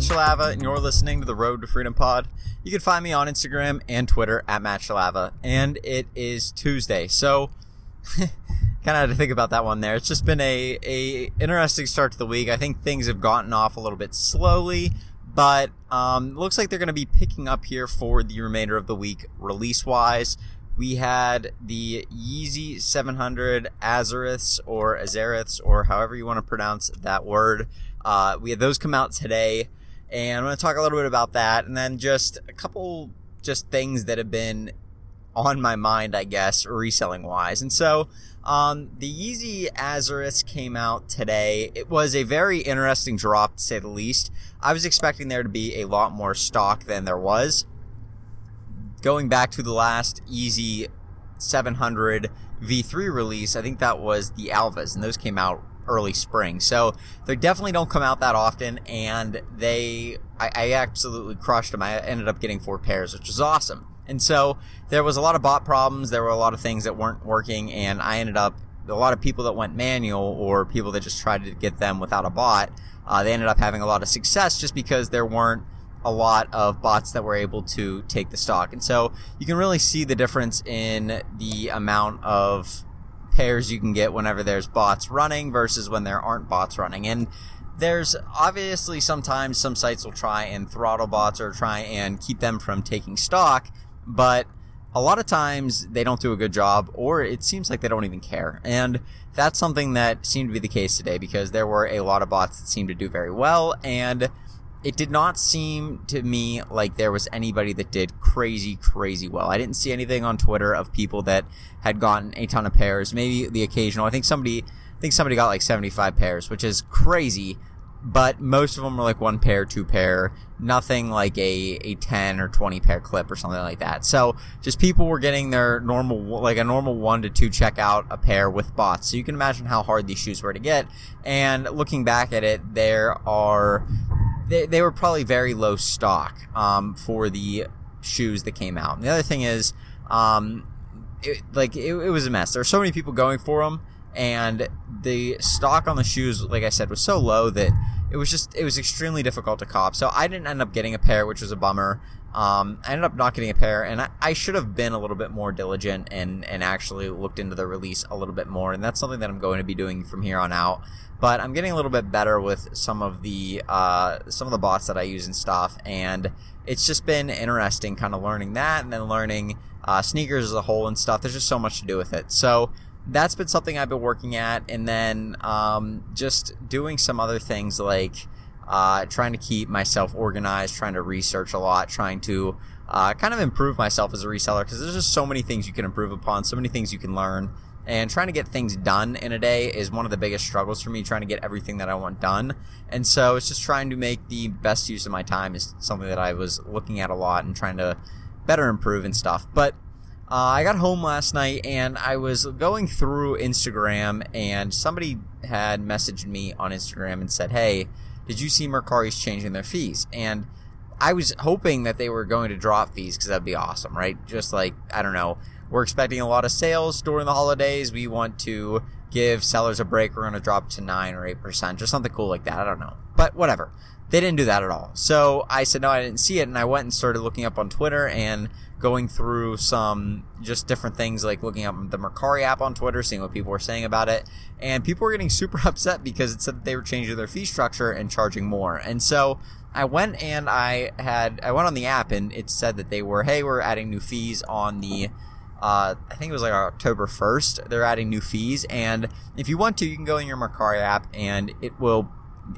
Shalava, and you're listening to the Road to Freedom Pod. You can find me on Instagram and Twitter at Matt Shalava, and it is Tuesday. So, kind of had to think about that one there. It's just been a, a interesting start to the week. I think things have gotten off a little bit slowly, but um, looks like they're going to be picking up here for the remainder of the week release wise. We had the Yeezy 700 Azareths or Azareths or however you want to pronounce that word. Uh, we had those come out today, and I'm going to talk a little bit about that, and then just a couple just things that have been on my mind, I guess, reselling wise. And so, um, the Yeezy Azareths came out today. It was a very interesting drop, to say the least. I was expecting there to be a lot more stock than there was. Going back to the last Yeezy 700 V3 release, I think that was the Alvahs, and those came out early spring. So they definitely don't come out that often, and they, I, I absolutely crushed them. I ended up getting four pairs, which was awesome. And so there was a lot of bot problems. There were a lot of things that weren't working, and I ended up a lot of people that went manual or people that just tried to get them without a bot. Uh, they ended up having a lot of success just because there weren't a lot of bots that were able to take the stock. And so you can really see the difference in the amount of pairs you can get whenever there's bots running versus when there aren't bots running. And there's obviously sometimes some sites will try and throttle bots or try and keep them from taking stock but a lot of times they don't do a good job or it seems like they don't even care. And that's something that seemed to be the case today because there were a lot of bots that seemed to do very well and it did not seem to me like there was anybody that did crazy, crazy well. I didn't see anything on Twitter of people that had gotten a ton of pairs. Maybe the occasional. I think somebody, I think somebody got like 75 pairs, which is crazy but most of them were like one pair, two pair, nothing like a, a 10 or 20 pair clip or something like that. So just people were getting their normal, like a normal one to two checkout a pair with bots. So you can imagine how hard these shoes were to get. And looking back at it, there are, they, they were probably very low stock, um, for the shoes that came out. And the other thing is, um, it, like it, it was a mess. There were so many people going for them and the stock on the shoes, like I said, was so low that it was just it was extremely difficult to cop. So I didn't end up getting a pair, which was a bummer. Um, I ended up not getting a pair, and I, I, should have been a little bit more diligent and and actually looked into the release a little bit more. And that's something that I'm going to be doing from here on out. But I'm getting a little bit better with some of the uh, some of the bots that I use and stuff, and it's just been interesting, kind of learning that, and then learning uh, sneakers as a whole and stuff. There's just so much to do with it. So that's been something I've been working at, and then um, just doing some other things like uh, trying to keep myself organized, trying to research a lot, trying to uh, kind of improve myself as a reseller because there's just so many things you can improve upon, so many things you can learn. And trying to get things done in a day is one of the biggest struggles for me, trying to get everything that I want done. And so it's just trying to make the best use of my time is something that I was looking at a lot and trying to better improve and stuff. But uh, I got home last night and I was going through Instagram and somebody had messaged me on Instagram and said, "Hey, did you see Mercari's changing their fees?" And I was hoping that they were going to drop fees because that'd be awesome, right? Just like I don't know, we're expecting a lot of sales during the holidays. We want to give sellers a break. We're going to drop to nine or eight percent, just something cool like that. I don't know, but whatever. They didn't do that at all. So I said, no, I didn't see it. And I went and started looking up on Twitter and going through some just different things like looking up the Mercari app on Twitter, seeing what people were saying about it. And people were getting super upset because it said that they were changing their fee structure and charging more. And so I went and I had, I went on the app and it said that they were, hey, we're adding new fees on the, uh, I think it was like October 1st. They're adding new fees. And if you want to, you can go in your Mercari app and it will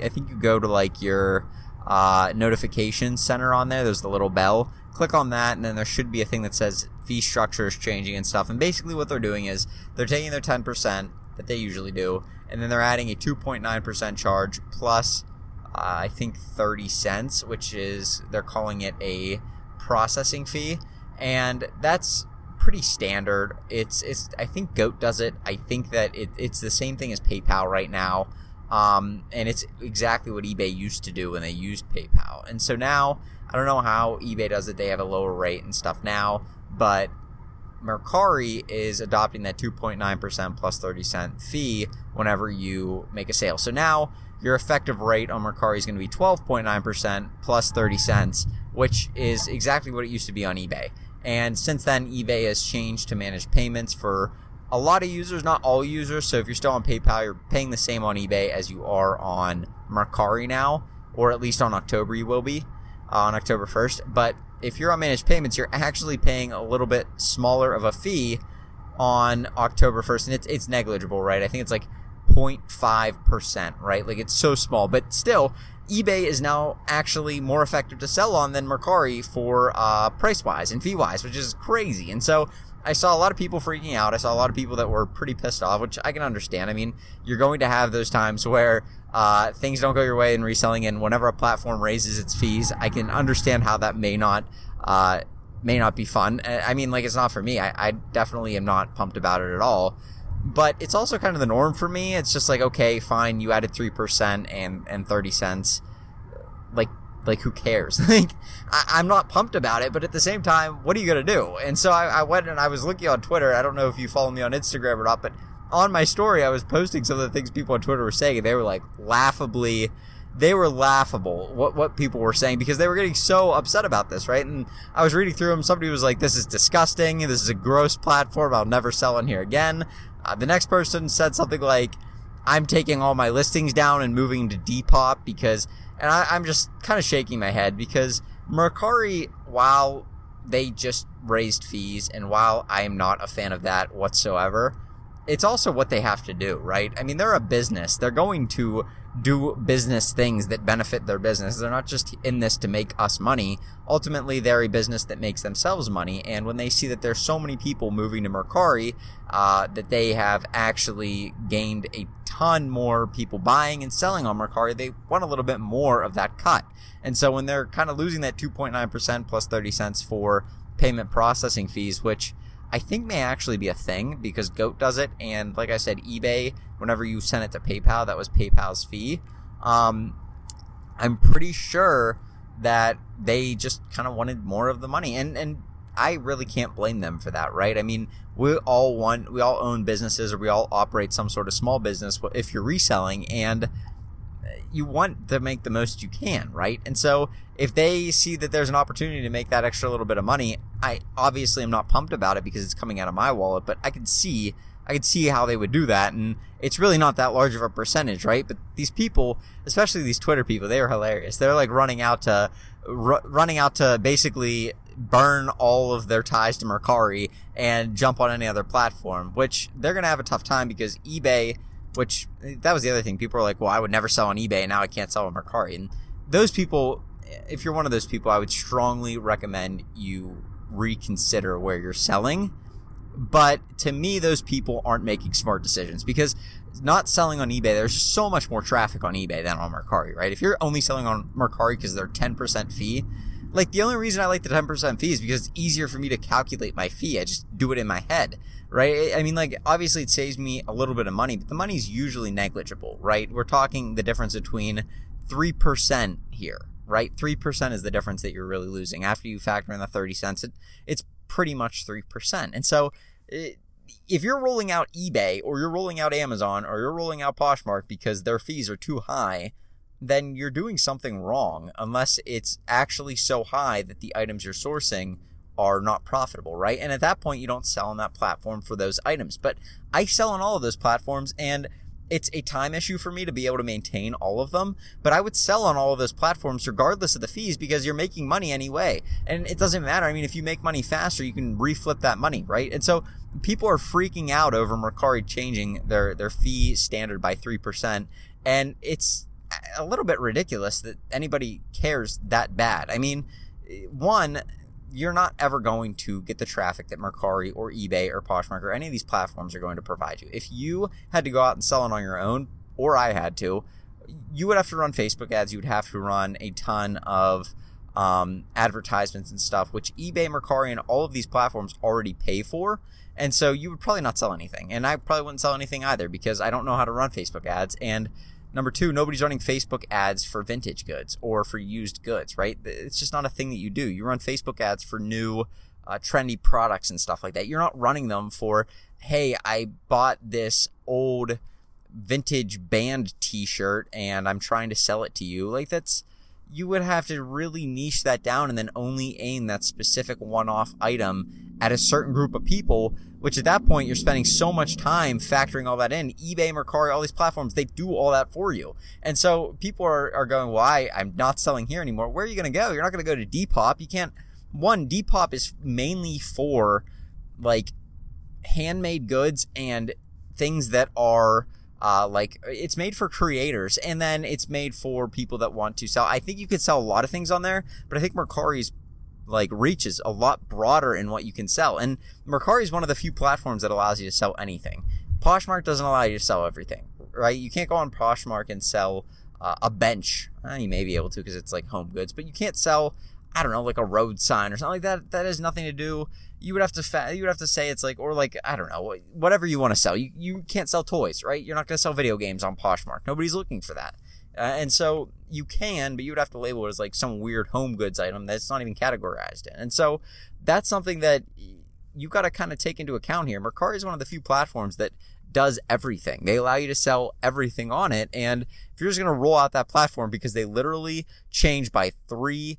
I think you go to like your uh, notification center on there. There's the little bell. Click on that, and then there should be a thing that says fee structure is changing and stuff. And basically, what they're doing is they're taking their 10% that they usually do, and then they're adding a 2.9% charge plus, uh, I think, 30 cents, which is they're calling it a processing fee, and that's pretty standard. It's it's I think Goat does it. I think that it, it's the same thing as PayPal right now. Um, and it's exactly what eBay used to do when they used PayPal. And so now, I don't know how eBay does it. They have a lower rate and stuff now, but Mercari is adopting that 2.9% plus 30 cent fee whenever you make a sale. So now your effective rate on Mercari is going to be 12.9% plus 30 cents, which is exactly what it used to be on eBay. And since then, eBay has changed to manage payments for a lot of users, not all users. So if you're still on PayPal, you're paying the same on eBay as you are on Mercari now, or at least on October you will be on October 1st. But if you're on managed payments, you're actually paying a little bit smaller of a fee on October 1st, and it's it's negligible, right? I think it's like 0.5%, right? Like it's so small, but still, eBay is now actually more effective to sell on than Mercari for uh, price wise and fee wise, which is crazy. And so I saw a lot of people freaking out. I saw a lot of people that were pretty pissed off, which I can understand. I mean, you're going to have those times where uh, things don't go your way in reselling, and whenever a platform raises its fees, I can understand how that may not uh, may not be fun. I mean, like it's not for me. I, I definitely am not pumped about it at all but it's also kind of the norm for me. It's just like, okay, fine, you added 3% and, and 30 cents. Like, like who cares? like, I, am not pumped about it, but at the same time, what are you going to do? And so I, I went and I was looking on Twitter. I don't know if you follow me on Instagram or not, but on my story, I was posting some of the things people on Twitter were saying, they were like laughably, they were laughable what what people were saying because they were getting so upset about this, right? And I was reading through them. Somebody was like, "This is disgusting. This is a gross platform. I'll never sell in here again." Uh, the next person said something like, I'm taking all my listings down and moving to Depop because, and I, I'm just kind of shaking my head because Mercari, while they just raised fees and while I am not a fan of that whatsoever, it's also what they have to do, right? I mean, they're a business. They're going to do business things that benefit their business. They're not just in this to make us money. Ultimately, they're a business that makes themselves money. And when they see that there's so many people moving to Mercari, uh, that they have actually gained a ton more people buying and selling on Mercari, they want a little bit more of that cut. And so when they're kind of losing that 2.9% plus 30 cents for payment processing fees, which I think may actually be a thing because Goat does it, and like I said, eBay. Whenever you send it to PayPal, that was PayPal's fee. Um, I'm pretty sure that they just kind of wanted more of the money, and and I really can't blame them for that, right? I mean, we all want, we all own businesses, or we all operate some sort of small business. If you're reselling, and you want to make the most you can, right? And so if they see that there's an opportunity to make that extra little bit of money, I obviously am not pumped about it because it's coming out of my wallet, but I can see I could see how they would do that and it's really not that large of a percentage, right? But these people, especially these Twitter people, they are hilarious. They're like running out to r- running out to basically burn all of their ties to Mercari and jump on any other platform, which they're going to have a tough time because eBay which eh, that was the other thing. People are like, well, I would never sell on eBay, now I can't sell on Mercari. And those people, eh, if you're one of those people, I would strongly recommend you reconsider where you're selling. But to me, those people aren't making smart decisions because not selling on eBay, there's so much more traffic on eBay than on Mercari, right? If you're only selling on Mercari because they're 10% fee, like the only reason I like the 10% fee is because it's easier for me to calculate my fee. I just do it in my head right? I mean, like, obviously it saves me a little bit of money, but the money's usually negligible, right? We're talking the difference between 3% here, right? 3% is the difference that you're really losing. After you factor in the 30 cents, it, it's pretty much 3%. And so, it, if you're rolling out eBay or you're rolling out Amazon or you're rolling out Poshmark because their fees are too high, then you're doing something wrong unless it's actually so high that the items you're sourcing – are not profitable, right? And at that point, you don't sell on that platform for those items. But I sell on all of those platforms and it's a time issue for me to be able to maintain all of them, but I would sell on all of those platforms regardless of the fees because you're making money anyway. And it doesn't matter. I mean, if you make money faster, you can reflip that money, right? And so people are freaking out over Mercari changing their, their fee standard by 3%. And it's a little bit ridiculous that anybody cares that bad. I mean, one, you're not ever going to get the traffic that Mercari or eBay or Poshmark or any of these platforms are going to provide you. If you had to go out and sell it on your own, or I had to, you would have to run Facebook ads. You would have to run a ton of um, advertisements and stuff, which eBay, Mercari, and all of these platforms already pay for. And so you would probably not sell anything. And I probably wouldn't sell anything either because I don't know how to run Facebook ads. And Number two, nobody's running Facebook ads for vintage goods or for used goods, right? It's just not a thing that you do. You run Facebook ads for new uh, trendy products and stuff like that. You're not running them for, hey, I bought this old vintage band t-shirt and I'm trying to sell it to you. Like that's you would have to really niche that down and then only aim that specific one-off item at a certain group of people, which at that point you're spending so much time factoring all that in. eBay, Mercari, all these platforms, they do all that for you. And so people are, are going, well, I, I'm not selling here anymore. Where are you going to go? You're not going to go to Depop. You can't, one, Depop is mainly for like handmade goods and things that are uh, like it's made for creators and then it's made for people that want to sell. I think you could sell a lot of things on there, but I think Mercari's like reach is a lot broader in what you can sell. And Mercari is one of the few platforms that allows you to sell anything. Poshmark doesn't allow you to sell everything, right? You can't go on Poshmark and sell uh, a bench. Eh, you may be able to because it's like home goods, but you can't sell I don't know, like a road sign or something like that. That has nothing to do. You would have to fa- you would have to say it's like or like I don't know whatever you want to sell. You you can't sell toys, right? You're not going to sell video games on Poshmark. Nobody's looking for that. Uh, and so you can, but you would have to label it as like some weird home goods item that's not even categorized in. And so that's something that you got to kind of take into account here. Mercari is one of the few platforms that does everything. They allow you to sell everything on it. And if you're just going to roll out that platform because they literally change by 3%,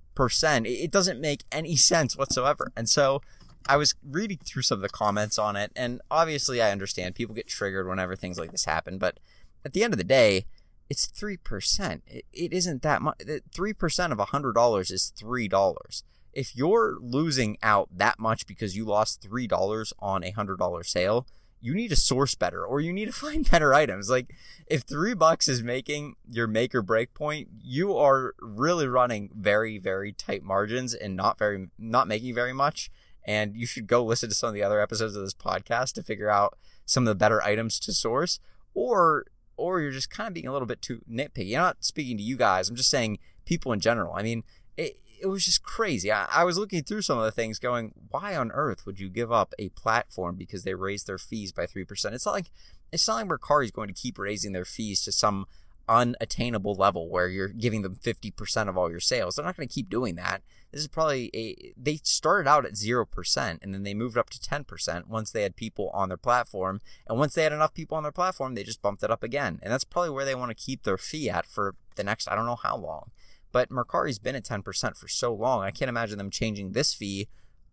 it doesn't make any sense whatsoever. And so I was reading through some of the comments on it. And obviously, I understand people get triggered whenever things like this happen. But at the end of the day, it's 3%. It, it isn't that much. 3% of $100 is $3 if you're losing out that much because you lost $3 on a $100 sale, you need to source better or you need to find better items. Like if three bucks is making your make or break point, you are really running very, very tight margins and not very, not making very much. And you should go listen to some of the other episodes of this podcast to figure out some of the better items to source or, or you're just kind of being a little bit too nitpicky. I'm not speaking to you guys. I'm just saying people in general. I mean, it, it was just crazy. I, I, was looking through some of the things going, why on earth would you give up a platform because they raised their fees by 3%? It's not like, it's not like Mercari is going to keep raising their fees to some unattainable level where you're giving them 50% of all your sales. They're not going to keep doing that. This is probably a, they started out at 0% and then they moved up to 10% once they had people on their platform. And once they had enough people on their platform, they just bumped it up again. And that's probably where they want to keep their fee at for the next, I don't know how long. But Mercari's been at 10% for so long. I can't imagine them changing this fee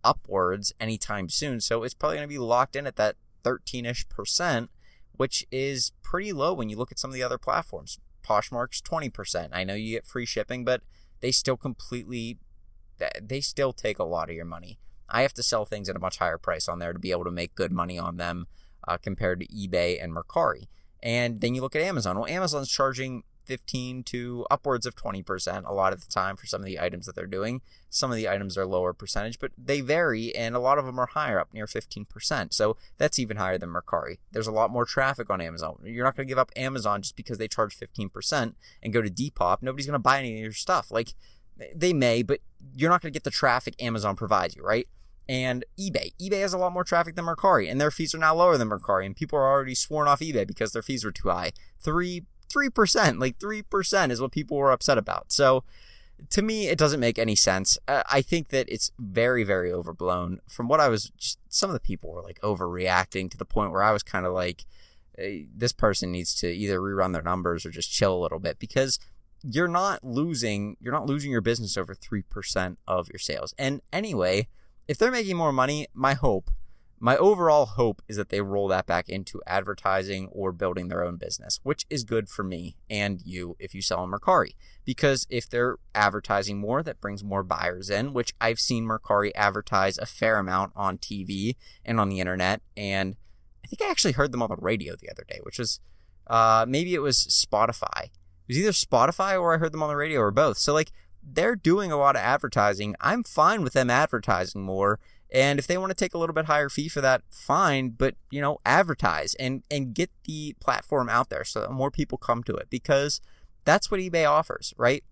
upwards anytime soon. So it's probably going to be locked in at that 13 ish percent, which is pretty low when you look at some of the other platforms. Poshmark's 20%. I know you get free shipping, but they still completely, they still take a lot of your money. I have to sell things at a much higher price on there to be able to make good money on them uh, compared to eBay and Mercari. And then you look at Amazon. Well, Amazon's charging 15 to upwards of 20% a lot of the time for some of the items that they're doing. Some of the items are lower percentage, but they vary, and a lot of them are higher, up near 15%. So that's even higher than Mercari. There's a lot more traffic on Amazon. You're not going to give up Amazon just because they charge 15% and go to Depop. Nobody's going to buy any of your stuff. Like, they may, but you're not going to get the traffic Amazon provides you, right? and eBay. eBay has a lot more traffic than Mercari, and their fees are now lower than Mercari, and people are already sworn off eBay because their fees were too high. Three 3%. Like 3% is what people were upset about. So to me, it doesn't make any sense. Uh, I think that it's very, very overblown. From what I was, just, some of the people were like overreacting to the point where I was kind of like, this person needs to either rerun their numbers or just chill a little bit because you're not losing, you're not losing your business over 3% of your sales. And anyway, if they're making more money, my hope my overall hope is that they roll that back into advertising or building their own business, which is good for me and you if you sell on Mercari. Because if they're advertising more, that brings more buyers in, which I've seen Mercari advertise a fair amount on TV and on the internet. And I think I actually heard them on the radio the other day, which was uh, maybe it was Spotify. It was either Spotify or I heard them on the radio or both. So, like, they're doing a lot of advertising. I'm fine with them advertising more and if they want to take a little bit higher fee for that, fine, but you know, advertise and and get the platform out there so that more people come to it because that's what eBay offers, right?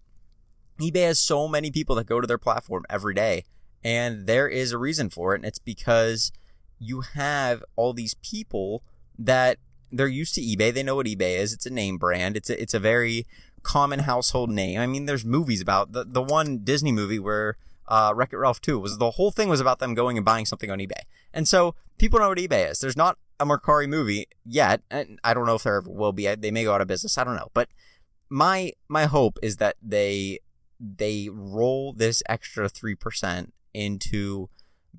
eBay has so many people that go to their platform every day, and there is a reason for it, and it's because you have all these people that they're used to eBay. They know what eBay is. It's a name brand. It's a, it's a very common household name. I mean, there's movies about the the one Disney movie where uh, Wreck It Ralph 2 was the whole thing was about them going and buying something on eBay. And so people know what eBay is. There's not a Mercari movie yet, and I don't know if there ever will be. They may go out of business. I don't know. But my my hope is that they they roll this extra 3% into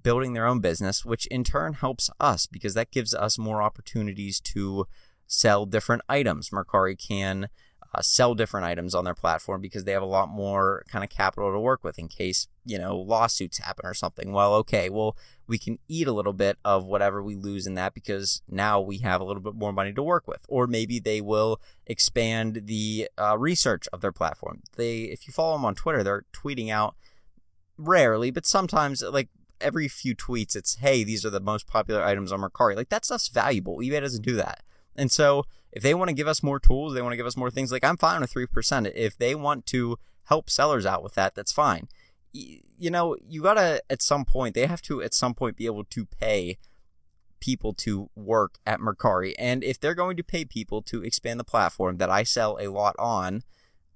building their own business, which in turn helps us because that gives us more opportunities to sell different items. Mercari can uh, sell different items on their platform because they have a lot more kind of capital to work with in case you know lawsuits happen or something. Well, okay, well we can eat a little bit of whatever we lose in that because now we have a little bit more money to work with. Or maybe they will expand the uh, research of their platform. They, if you follow them on Twitter, they're tweeting out rarely, but sometimes like every few tweets, it's hey, these are the most popular items on Mercari. Like that's stuff's valuable. eBay doesn't do that, and so if they want to give us more tools, they want to give us more things. Like I'm fine with three percent. If they want to help sellers out with that, that's fine. You know, you gotta at some point they have to at some point be able to pay people to work at Mercari, and if they're going to pay people to expand the platform that I sell a lot on,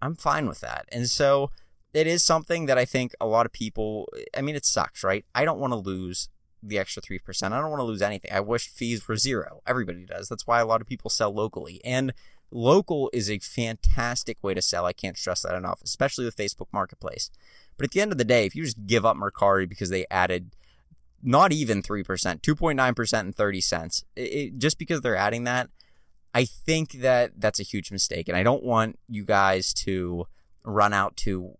I'm fine with that. And so it is something that I think a lot of people. I mean, it sucks, right? I don't want to lose the extra 3%. I don't want to lose anything. I wish fees were zero. Everybody does. That's why a lot of people sell locally. And local is a fantastic way to sell. I can't stress that enough, especially with Facebook Marketplace. But at the end of the day, if you just give up Mercari because they added not even 3%, 2.9% and 30 cents, it, just because they're adding that, I think that that's a huge mistake. And I don't want you guys to run out to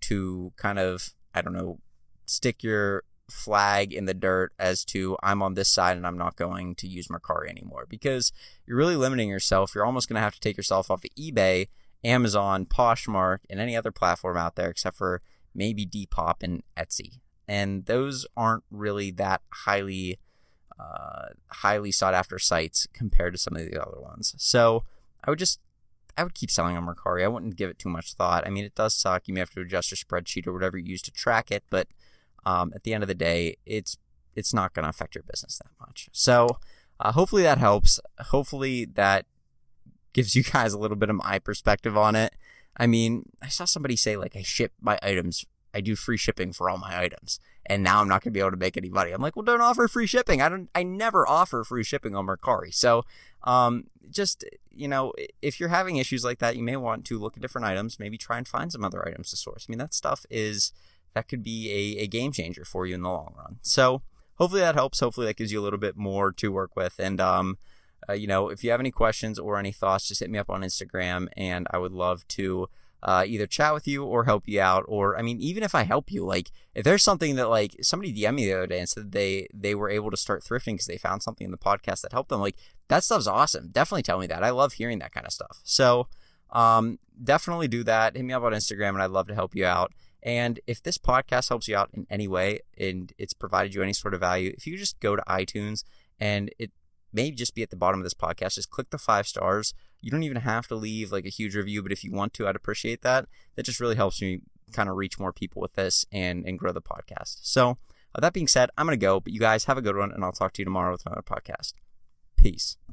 to kind of I don't know stick your flag in the dirt as to I'm on this side and I'm not going to use Mercari anymore because you're really limiting yourself. You're almost going to have to take yourself off of eBay, Amazon, Poshmark, and any other platform out there except for maybe Depop and Etsy. And those aren't really that highly uh, highly sought after sites compared to some of the other ones. So I would just I would keep selling on Mercari. I wouldn't give it too much thought. I mean, it does suck. You may have to adjust your spreadsheet or whatever you use to track it, but um, at the end of the day, it's it's not going to affect your business that much. So uh, hopefully that helps. Hopefully that gives you guys a little bit of my perspective on it. I mean, I saw somebody say like I ship my items, I do free shipping for all my items, and now I'm not going to be able to make any money. I'm like, well, don't offer free shipping. I don't. I never offer free shipping on Mercari. So, um, just you know, if you're having issues like that, you may want to look at different items. Maybe try and find some other items to source. I mean, that stuff is that could be a, a game changer for you in the long run. So hopefully that helps. Hopefully that gives you a little bit more to work with. And um, uh, you know, if you have any questions or any thoughts, just hit me up on Instagram, and I would love to uh, either chat with you or help you out. Or I mean, even if I help you, like if there's something that like somebody DM me the other day and said they they were able to start thrifting because they found something in the podcast that helped them, like that stuff's awesome. Definitely tell me that. I love hearing that kind of stuff. So um, definitely do that. Hit me up on Instagram, and I'd love to help you out. And if this podcast helps you out in any way and it's provided you any sort of value, if you just go to iTunes and it may just be at the bottom of this podcast, just click the five stars. You don't even have to leave like a huge review, but if you want to, I'd appreciate that. That just really helps me kind of reach more people with this and, and grow the podcast. So, uh, that being said, I'm going to go, but you guys have a good one, and I'll talk to you tomorrow with another podcast. Peace.